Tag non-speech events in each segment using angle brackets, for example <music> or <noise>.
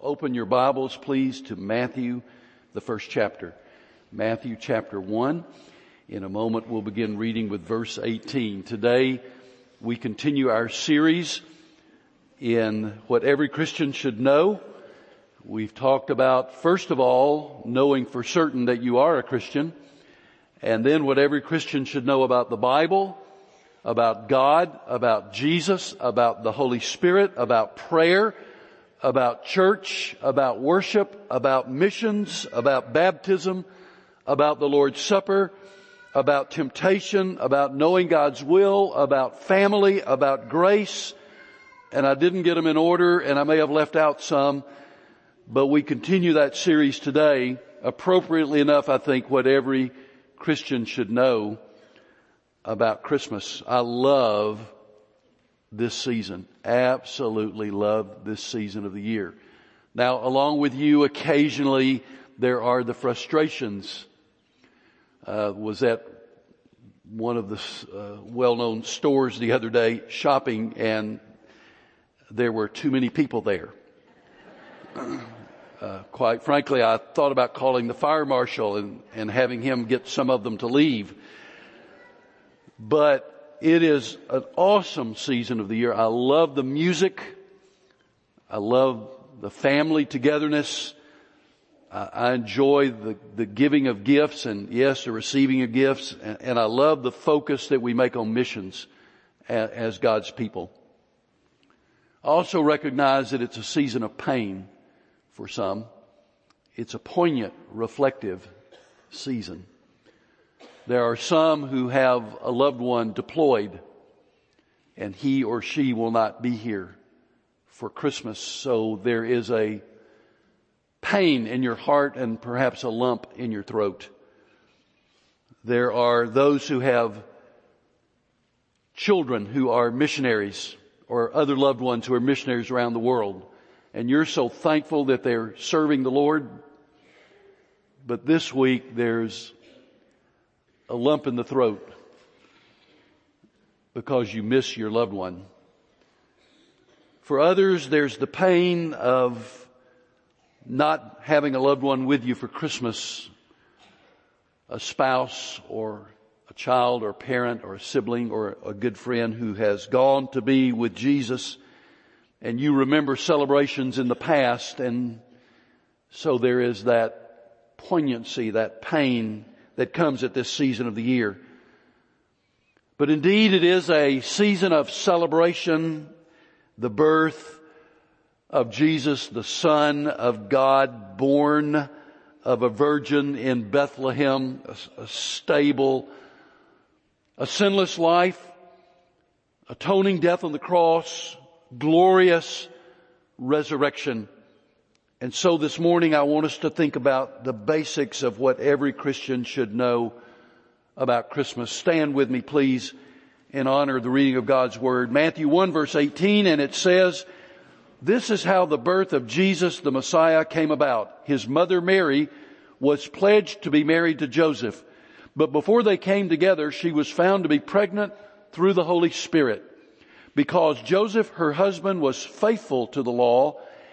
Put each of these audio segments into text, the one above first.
Open your Bibles, please, to Matthew, the first chapter. Matthew chapter 1. In a moment, we'll begin reading with verse 18. Today, we continue our series in what every Christian should know. We've talked about, first of all, knowing for certain that you are a Christian, and then what every Christian should know about the Bible, about God, about Jesus, about the Holy Spirit, about prayer, about church, about worship, about missions, about baptism, about the Lord's Supper, about temptation, about knowing God's will, about family, about grace, and I didn't get them in order and I may have left out some, but we continue that series today, appropriately enough, I think, what every Christian should know about Christmas. I love this season. Absolutely love this season of the year. Now, along with you, occasionally there are the frustrations. Uh, was at one of the uh, well-known stores the other day shopping, and there were too many people there. Uh, quite frankly, I thought about calling the fire marshal and, and having him get some of them to leave. But it is an awesome season of the year. I love the music. I love the family togetherness. I enjoy the, the giving of gifts and yes, the receiving of gifts. And, and I love the focus that we make on missions as, as God's people. I also recognize that it's a season of pain for some. It's a poignant, reflective season. There are some who have a loved one deployed and he or she will not be here for Christmas. So there is a pain in your heart and perhaps a lump in your throat. There are those who have children who are missionaries or other loved ones who are missionaries around the world. And you're so thankful that they're serving the Lord. But this week there's a lump in the throat because you miss your loved one. For others, there's the pain of not having a loved one with you for Christmas, a spouse or a child or parent or a sibling or a good friend who has gone to be with Jesus and you remember celebrations in the past and so there is that poignancy, that pain that comes at this season of the year. But indeed it is a season of celebration, the birth of Jesus, the Son of God, born of a virgin in Bethlehem, a, stable, a sinless life, atoning death on the cross, glorious resurrection. And so this morning I want us to think about the basics of what every Christian should know about Christmas. Stand with me please in honor of the reading of God's Word. Matthew 1 verse 18 and it says, this is how the birth of Jesus the Messiah came about. His mother Mary was pledged to be married to Joseph. But before they came together, she was found to be pregnant through the Holy Spirit. Because Joseph, her husband, was faithful to the law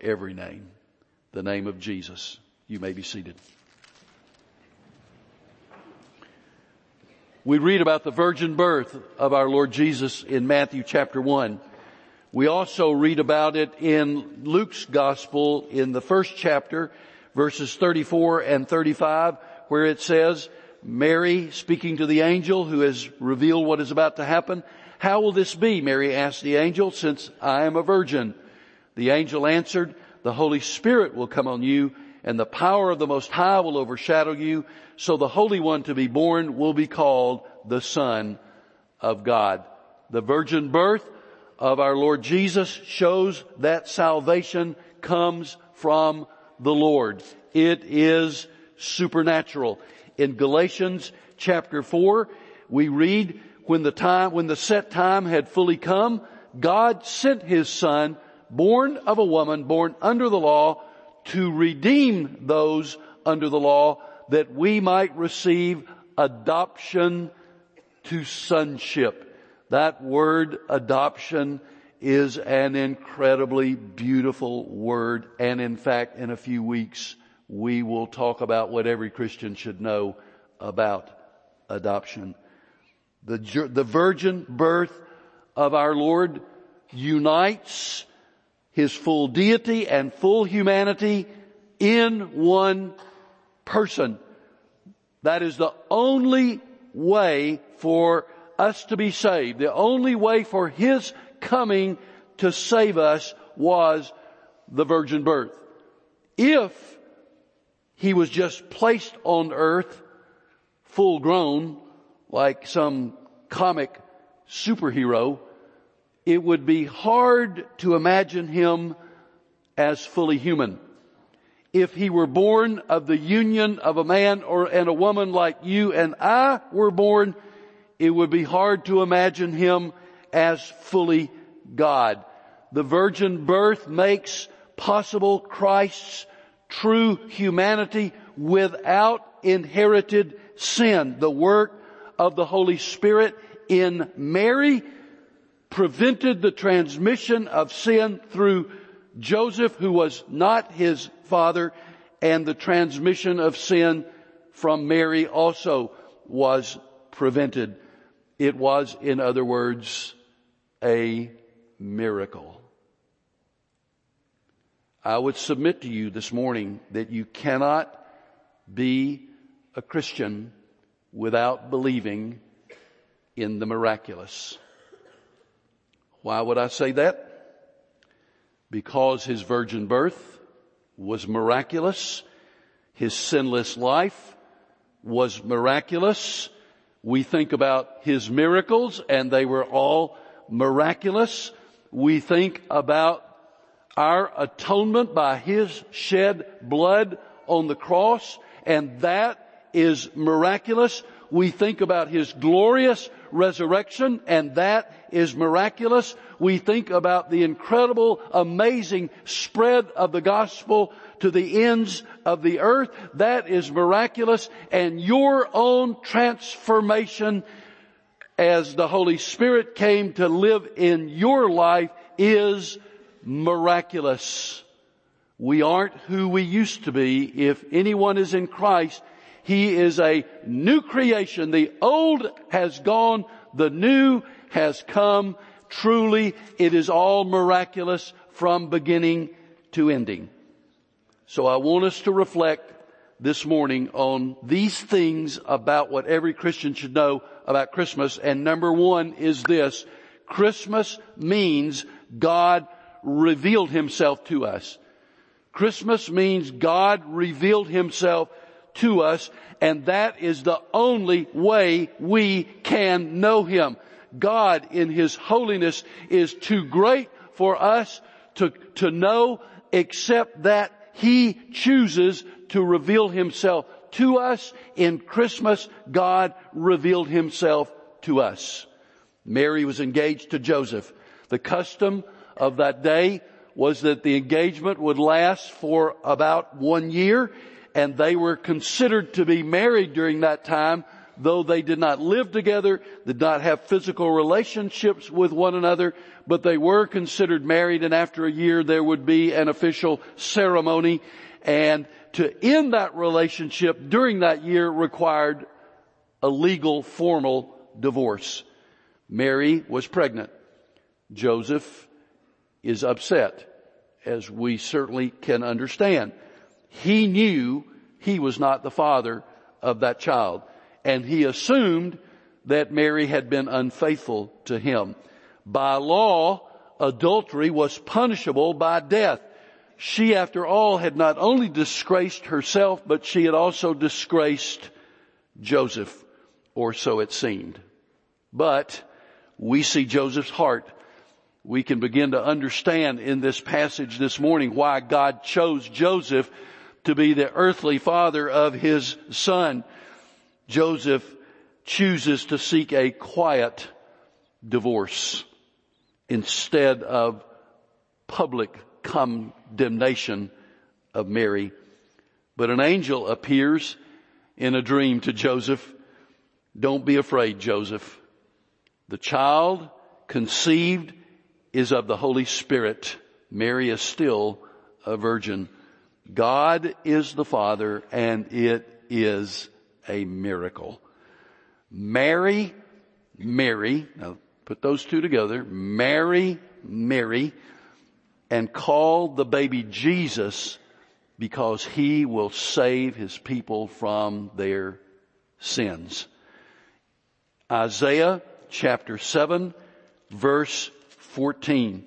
every name. The name of Jesus. You may be seated. We read about the virgin birth of our Lord Jesus in Matthew chapter 1. We also read about it in Luke's gospel in the first chapter, verses 34 and 35, where it says, Mary speaking to the angel who has revealed what is about to happen. How will this be? Mary asked the angel, since I am a virgin. The angel answered, the Holy Spirit will come on you and the power of the Most High will overshadow you. So the Holy One to be born will be called the Son of God. The virgin birth of our Lord Jesus shows that salvation comes from the Lord. It is supernatural. In Galatians chapter 4, we read, when the time, when the set time had fully come, God sent His Son, born of a woman, born under the law, to redeem those under the law that we might receive adoption to sonship. That word adoption is an incredibly beautiful word and in fact in a few weeks we will talk about what every Christian should know about adoption. The, the virgin birth of our Lord unites his full deity and full humanity in one person. That is the only way for us to be saved. The only way for his coming to save us was the virgin birth. If he was just placed on earth full grown like some comic superhero, it would be hard to imagine him as fully human. If he were born of the union of a man or, and a woman like you and I were born, it would be hard to imagine him as fully God. The virgin birth makes possible Christ's true humanity without inherited sin. The work of the Holy Spirit in Mary prevented the transmission of sin through Joseph, who was not his father, and the transmission of sin from Mary also was prevented. It was, in other words, a miracle. I would submit to you this morning that you cannot be a Christian without believing in the miraculous. Why would I say that? Because his virgin birth was miraculous. His sinless life was miraculous. We think about his miracles and they were all miraculous. We think about our atonement by his shed blood on the cross and that is miraculous. We think about his glorious resurrection and that is miraculous. We think about the incredible, amazing spread of the gospel to the ends of the earth. That is miraculous and your own transformation as the Holy Spirit came to live in your life is miraculous. We aren't who we used to be. If anyone is in Christ, he is a new creation. The old has gone. The new has come. Truly, it is all miraculous from beginning to ending. So I want us to reflect this morning on these things about what every Christian should know about Christmas. And number one is this. Christmas means God revealed himself to us. Christmas means God revealed himself to us and that is the only way we can know Him. God in His holiness is too great for us to, to know except that He chooses to reveal Himself to us. In Christmas, God revealed Himself to us. Mary was engaged to Joseph. The custom of that day was that the engagement would last for about one year and they were considered to be married during that time, though they did not live together, did not have physical relationships with one another, but they were considered married and after a year there would be an official ceremony and to end that relationship during that year required a legal formal divorce. Mary was pregnant. Joseph is upset, as we certainly can understand. He knew he was not the father of that child, and he assumed that Mary had been unfaithful to him. By law, adultery was punishable by death. She, after all, had not only disgraced herself, but she had also disgraced Joseph, or so it seemed. But we see Joseph's heart. We can begin to understand in this passage this morning why God chose Joseph to be the earthly father of his son. Joseph chooses to seek a quiet divorce instead of public condemnation of Mary. But an angel appears in a dream to Joseph. Don't be afraid, Joseph. The child conceived is of the Holy Spirit. Mary is still a virgin. God is the Father and it is a miracle. Mary, Mary, now put those two together, Mary, Mary, and call the baby Jesus because he will save his people from their sins. Isaiah chapter 7 verse 14.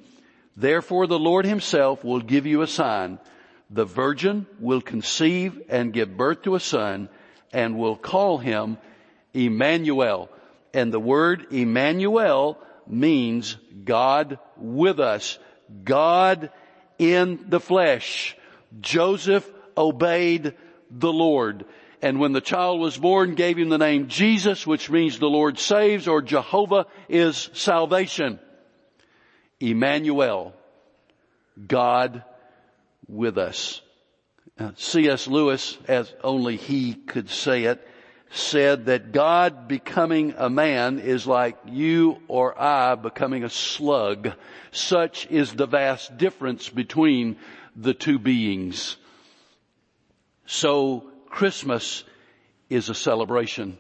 Therefore the Lord himself will give you a sign. The virgin will conceive and give birth to a son and will call him Emmanuel. And the word Emmanuel means God with us. God in the flesh. Joseph obeyed the Lord and when the child was born gave him the name Jesus, which means the Lord saves or Jehovah is salvation. Emmanuel, God with us. Uh, C.S. Lewis, as only he could say it, said that God becoming a man is like you or I becoming a slug. Such is the vast difference between the two beings. So Christmas is a celebration.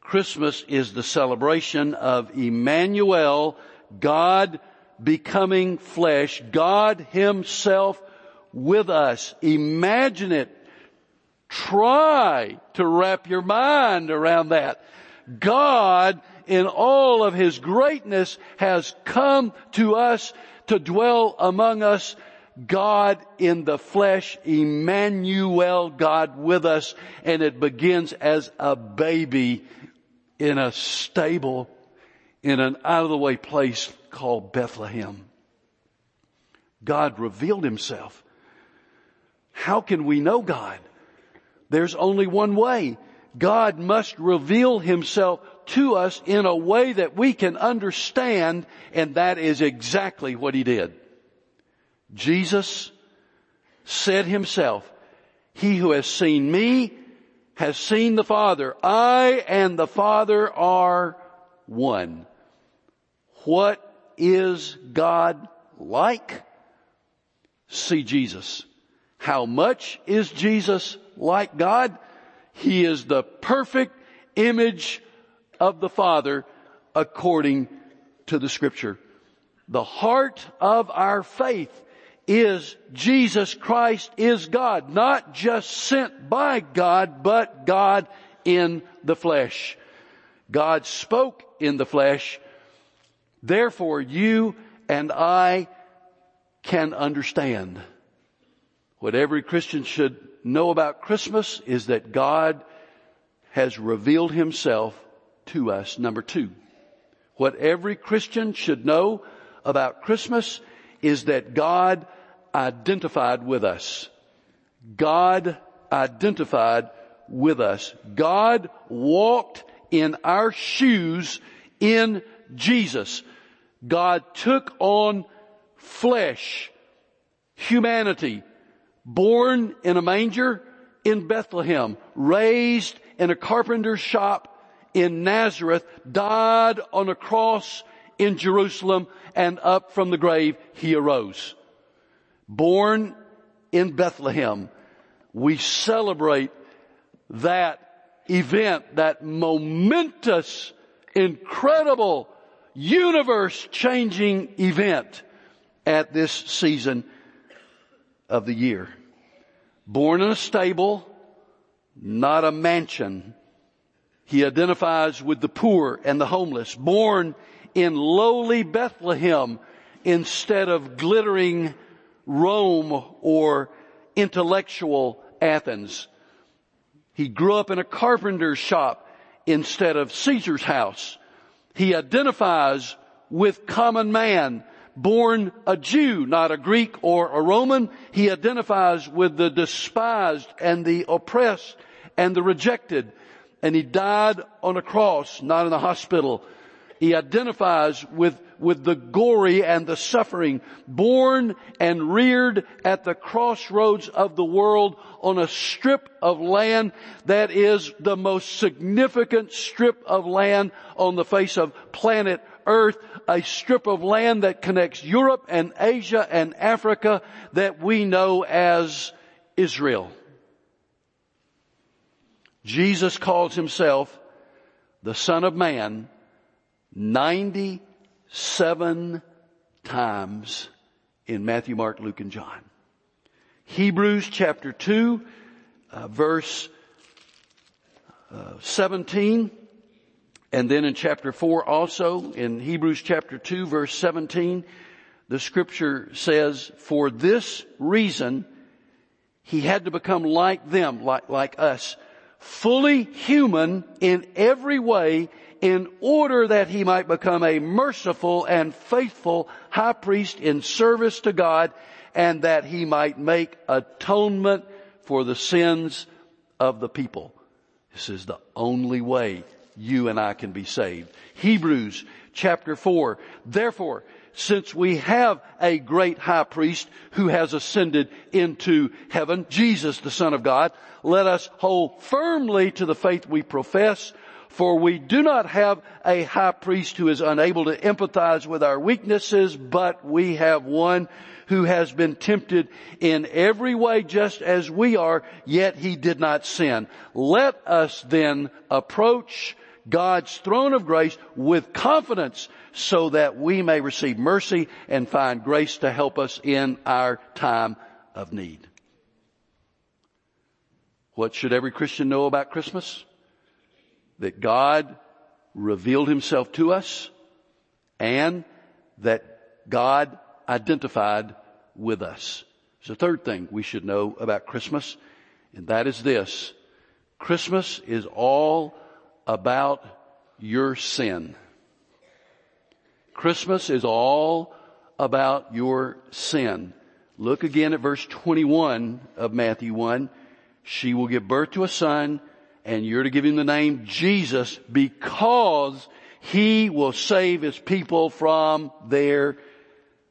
Christmas is the celebration of Emmanuel, God becoming flesh, God himself with us. Imagine it. Try to wrap your mind around that. God in all of his greatness has come to us to dwell among us God in the flesh, Emmanuel, God with us, and it begins as a baby in a stable in an out of the way place called Bethlehem. God revealed himself. How can we know God? There's only one way. God must reveal himself to us in a way that we can understand, and that is exactly what he did. Jesus said himself, he who has seen me has seen the Father. I and the Father are one. What is God like? See Jesus. How much is Jesus like God? He is the perfect image of the Father according to the scripture. The heart of our faith is Jesus Christ is God, not just sent by God, but God in the flesh. God spoke in the flesh. Therefore you and I can understand. What every Christian should know about Christmas is that God has revealed himself to us. Number two, what every Christian should know about Christmas is that God identified with us. God identified with us. God walked in our shoes in Jesus. God took on flesh, humanity, born in a manger in Bethlehem, raised in a carpenter's shop in Nazareth, died on a cross in Jerusalem, and up from the grave he arose born in Bethlehem. We celebrate that event, that momentous, incredible, universe changing event. at this season of the year. Born in a stable, not a mansion. He identifies with the poor and the homeless. Born in lowly Bethlehem instead of glittering Rome or intellectual Athens. He grew up in a carpenter's shop instead of Caesar's house. He identifies with common man, born a Jew, not a Greek or a Roman. He identifies with the despised and the oppressed and the rejected. And he died on a cross, not in a hospital. He identifies with, with the gory and the suffering, born and reared at the crossroads of the world on a strip of land that is the most significant strip of land on the face of planet earth, a strip of land that connects Europe and Asia and Africa that we know as Israel. Jesus calls himself the son of man 97 times in Matthew, Mark, Luke, and John. Hebrews chapter 2, uh, verse uh, 17, and then in chapter 4 also, in Hebrews chapter 2, verse 17, the scripture says, for this reason, he had to become like them, like, like us, fully human in every way in order that he might become a merciful and faithful high priest in service to God and that he might make atonement for the sins of the people. This is the only way you and I can be saved. Hebrews chapter 4. Therefore, since we have a great high priest who has ascended into heaven, Jesus the Son of God, let us hold firmly to the faith we profess, for we do not have a high priest who is unable to empathize with our weaknesses, but we have one who has been tempted in every way just as we are, yet he did not sin. Let us then approach God's throne of grace with confidence so that we may receive mercy and find grace to help us in our time of need. What should every Christian know about Christmas? That God revealed himself to us and that God identified with us. There's a third thing we should know about Christmas, and that is this. Christmas is all about your sin. Christmas is all about your sin. Look again at verse 21 of Matthew 1. She will give birth to a son and you're to give him the name Jesus because he will save his people from their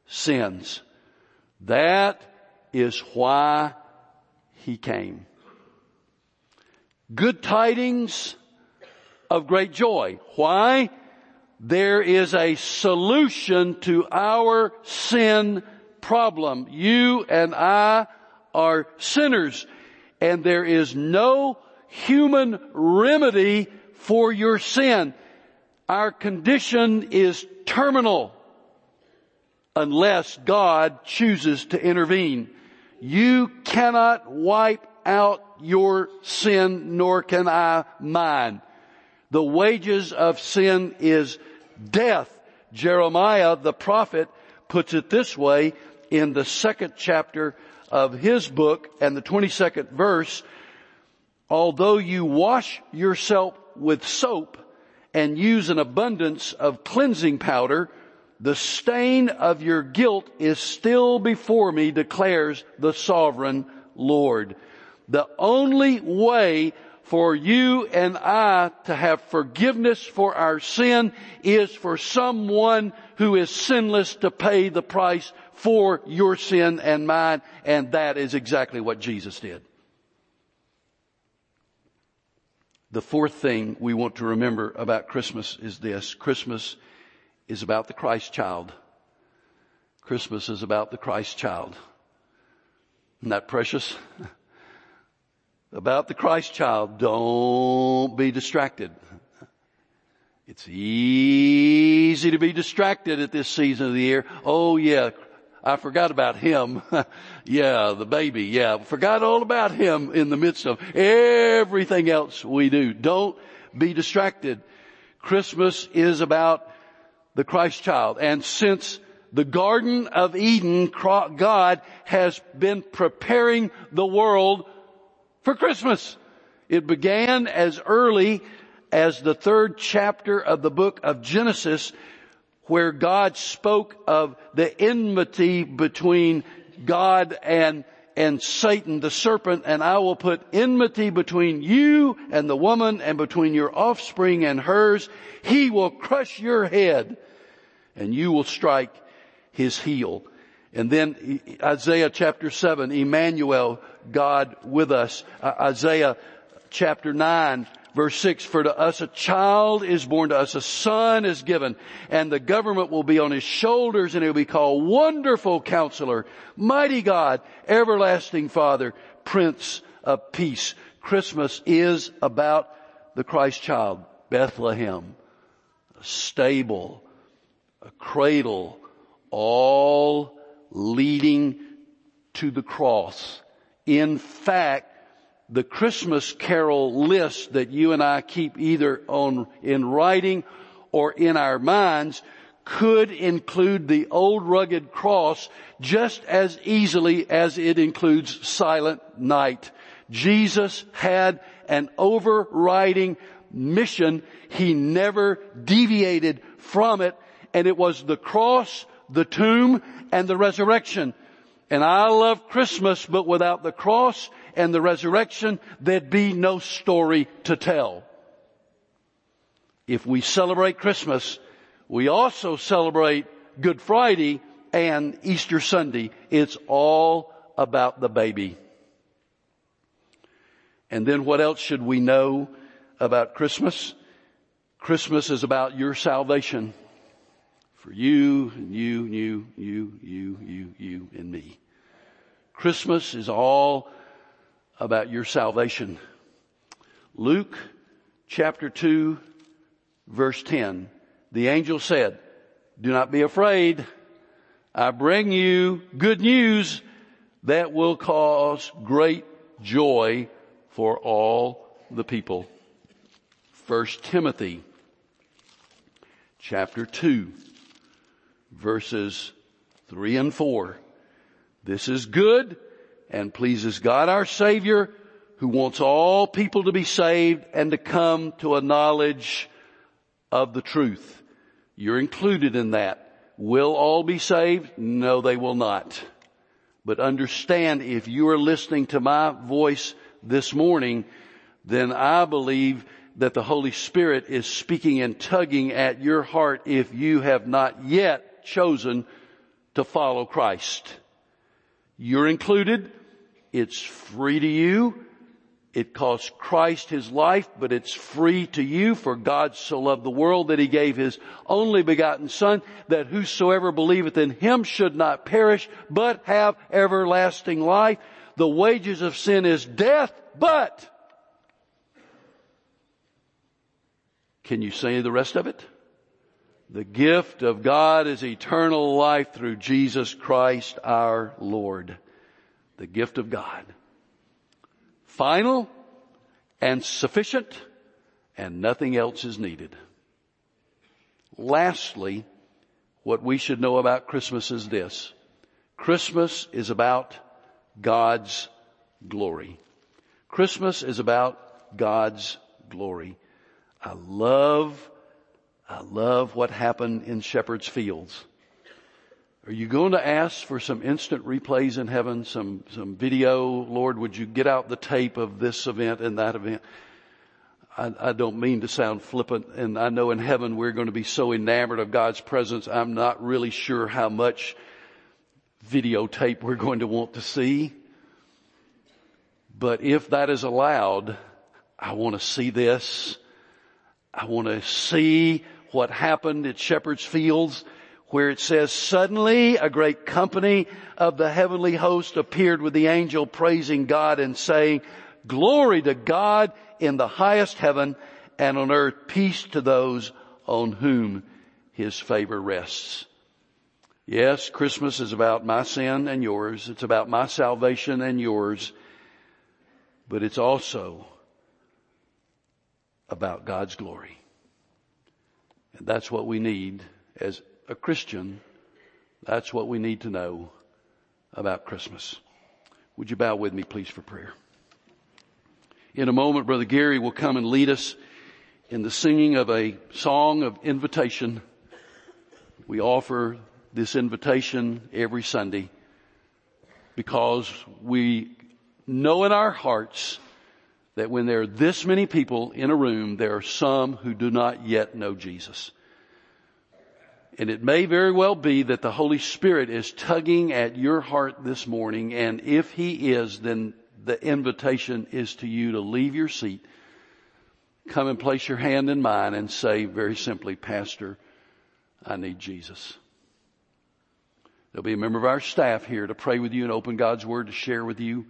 sins. That is why he came. Good tidings of great joy. Why? There is a solution to our sin problem. You and I are sinners and there is no human remedy for your sin. Our condition is terminal unless God chooses to intervene. You cannot wipe out your sin, nor can I mine. The wages of sin is death. Jeremiah the prophet puts it this way in the second chapter of his book and the 22nd verse, although you wash yourself with soap and use an abundance of cleansing powder, the stain of your guilt is still before me, declares the sovereign Lord. The only way for you and I to have forgiveness for our sin is for someone who is sinless to pay the price for your sin and mine, and that is exactly what Jesus did. The fourth thing we want to remember about Christmas is this. Christmas is about the Christ child. Christmas is about the Christ child. Isn't that precious? <laughs> about the Christ child. Don't be distracted. It's easy to be distracted at this season of the year. Oh yeah, I forgot about him. <laughs> yeah, the baby. Yeah, forgot all about him in the midst of everything else we do. Don't be distracted. Christmas is about the Christ child. And since the Garden of Eden, God has been preparing the world for Christmas. It began as early as the third chapter of the book of Genesis where God spoke of the enmity between God and and Satan, the serpent, and I will put enmity between you and the woman and between your offspring and hers. He will crush your head and you will strike his heel. And then Isaiah chapter 7, Emmanuel, God with us. Uh, Isaiah chapter 9, Verse 6, for to us a child is born, to us a son is given, and the government will be on his shoulders, and he will be called Wonderful Counselor, Mighty God, Everlasting Father, Prince of Peace. Christmas is about the Christ child, Bethlehem, a stable, a cradle, all leading to the cross. In fact, the Christmas carol list that you and I keep either on, in writing or in our minds could include the old rugged cross just as easily as it includes silent night. Jesus had an overriding mission. He never deviated from it and it was the cross, the tomb, and the resurrection. And I love Christmas, but without the cross and the resurrection, there'd be no story to tell. If we celebrate Christmas, we also celebrate Good Friday and Easter Sunday. It's all about the baby. And then what else should we know about Christmas? Christmas is about your salvation for you and you, and you, you, you, you, you, and me. Christmas is all about your salvation. Luke chapter 2 verse 10. The angel said, do not be afraid. I bring you good news that will cause great joy for all the people. First Timothy chapter 2 verses 3 and 4. This is good and pleases God our Savior who wants all people to be saved and to come to a knowledge of the truth. You're included in that. Will all be saved? No, they will not. But understand if you are listening to my voice this morning, then I believe that the Holy Spirit is speaking and tugging at your heart if you have not yet chosen to follow Christ. You're included. It's free to you. It cost Christ his life, but it's free to you for God so loved the world that he gave his only begotten son that whosoever believeth in him should not perish, but have everlasting life. The wages of sin is death, but can you say the rest of it? The gift of God is eternal life through Jesus Christ our Lord the gift of God. Final and sufficient and nothing else is needed. Lastly, what we should know about Christmas is this. Christmas is about God's glory. Christmas is about God's glory. I love, I love what happened in Shepherd's Fields. Are you going to ask for some instant replays in heaven, some, some video? Lord, would you get out the tape of this event and that event? I, I don't mean to sound flippant and I know in heaven we're going to be so enamored of God's presence. I'm not really sure how much videotape we're going to want to see. But if that is allowed, I want to see this. I want to see what happened at Shepherd's Fields where it says, suddenly a great company of the heavenly host appeared with the angel praising God and saying, glory to God in the highest heaven and on earth peace to those on whom his favor rests. Yes, Christmas is about my sin and yours. It's about my salvation and yours. But it's also about God's glory. And that's what we need as a Christian. That's what we need to know about Christmas. Would you bow with me, please, for prayer? In a moment, Brother Gary will come and lead us in the singing of a song of invitation. We offer this invitation every Sunday because we know in our hearts that when there are this many people in a room, there are some who do not yet know Jesus. And it may very well be that the Holy Spirit is tugging at your heart this morning, and if He is, then the invitation is to you to leave your seat, come and place your hand in mine and say very simply, Pastor, I need Jesus. There'll be a member of our staff here to pray with you and open God's Word to share with you.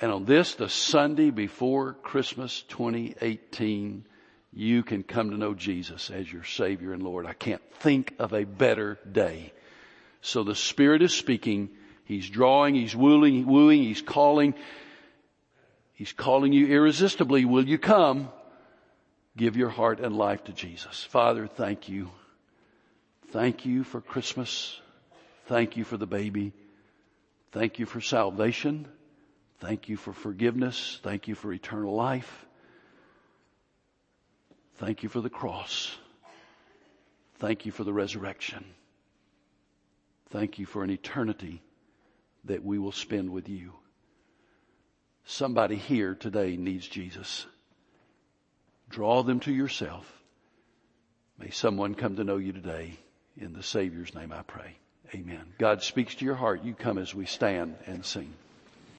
And on this, the Sunday before Christmas 2018, you can come to know Jesus as your Savior and Lord. I can't think of a better day. So the Spirit is speaking. He's drawing, He's wooing, wooing, He's calling. He's calling you irresistibly. Will you come? Give your heart and life to Jesus. Father, thank you. Thank you for Christmas. Thank you for the baby. Thank you for salvation. Thank you for forgiveness. Thank you for eternal life. Thank you for the cross. Thank you for the resurrection. Thank you for an eternity that we will spend with you. Somebody here today needs Jesus. Draw them to yourself. May someone come to know you today. In the Savior's name I pray. Amen. God speaks to your heart. You come as we stand and sing.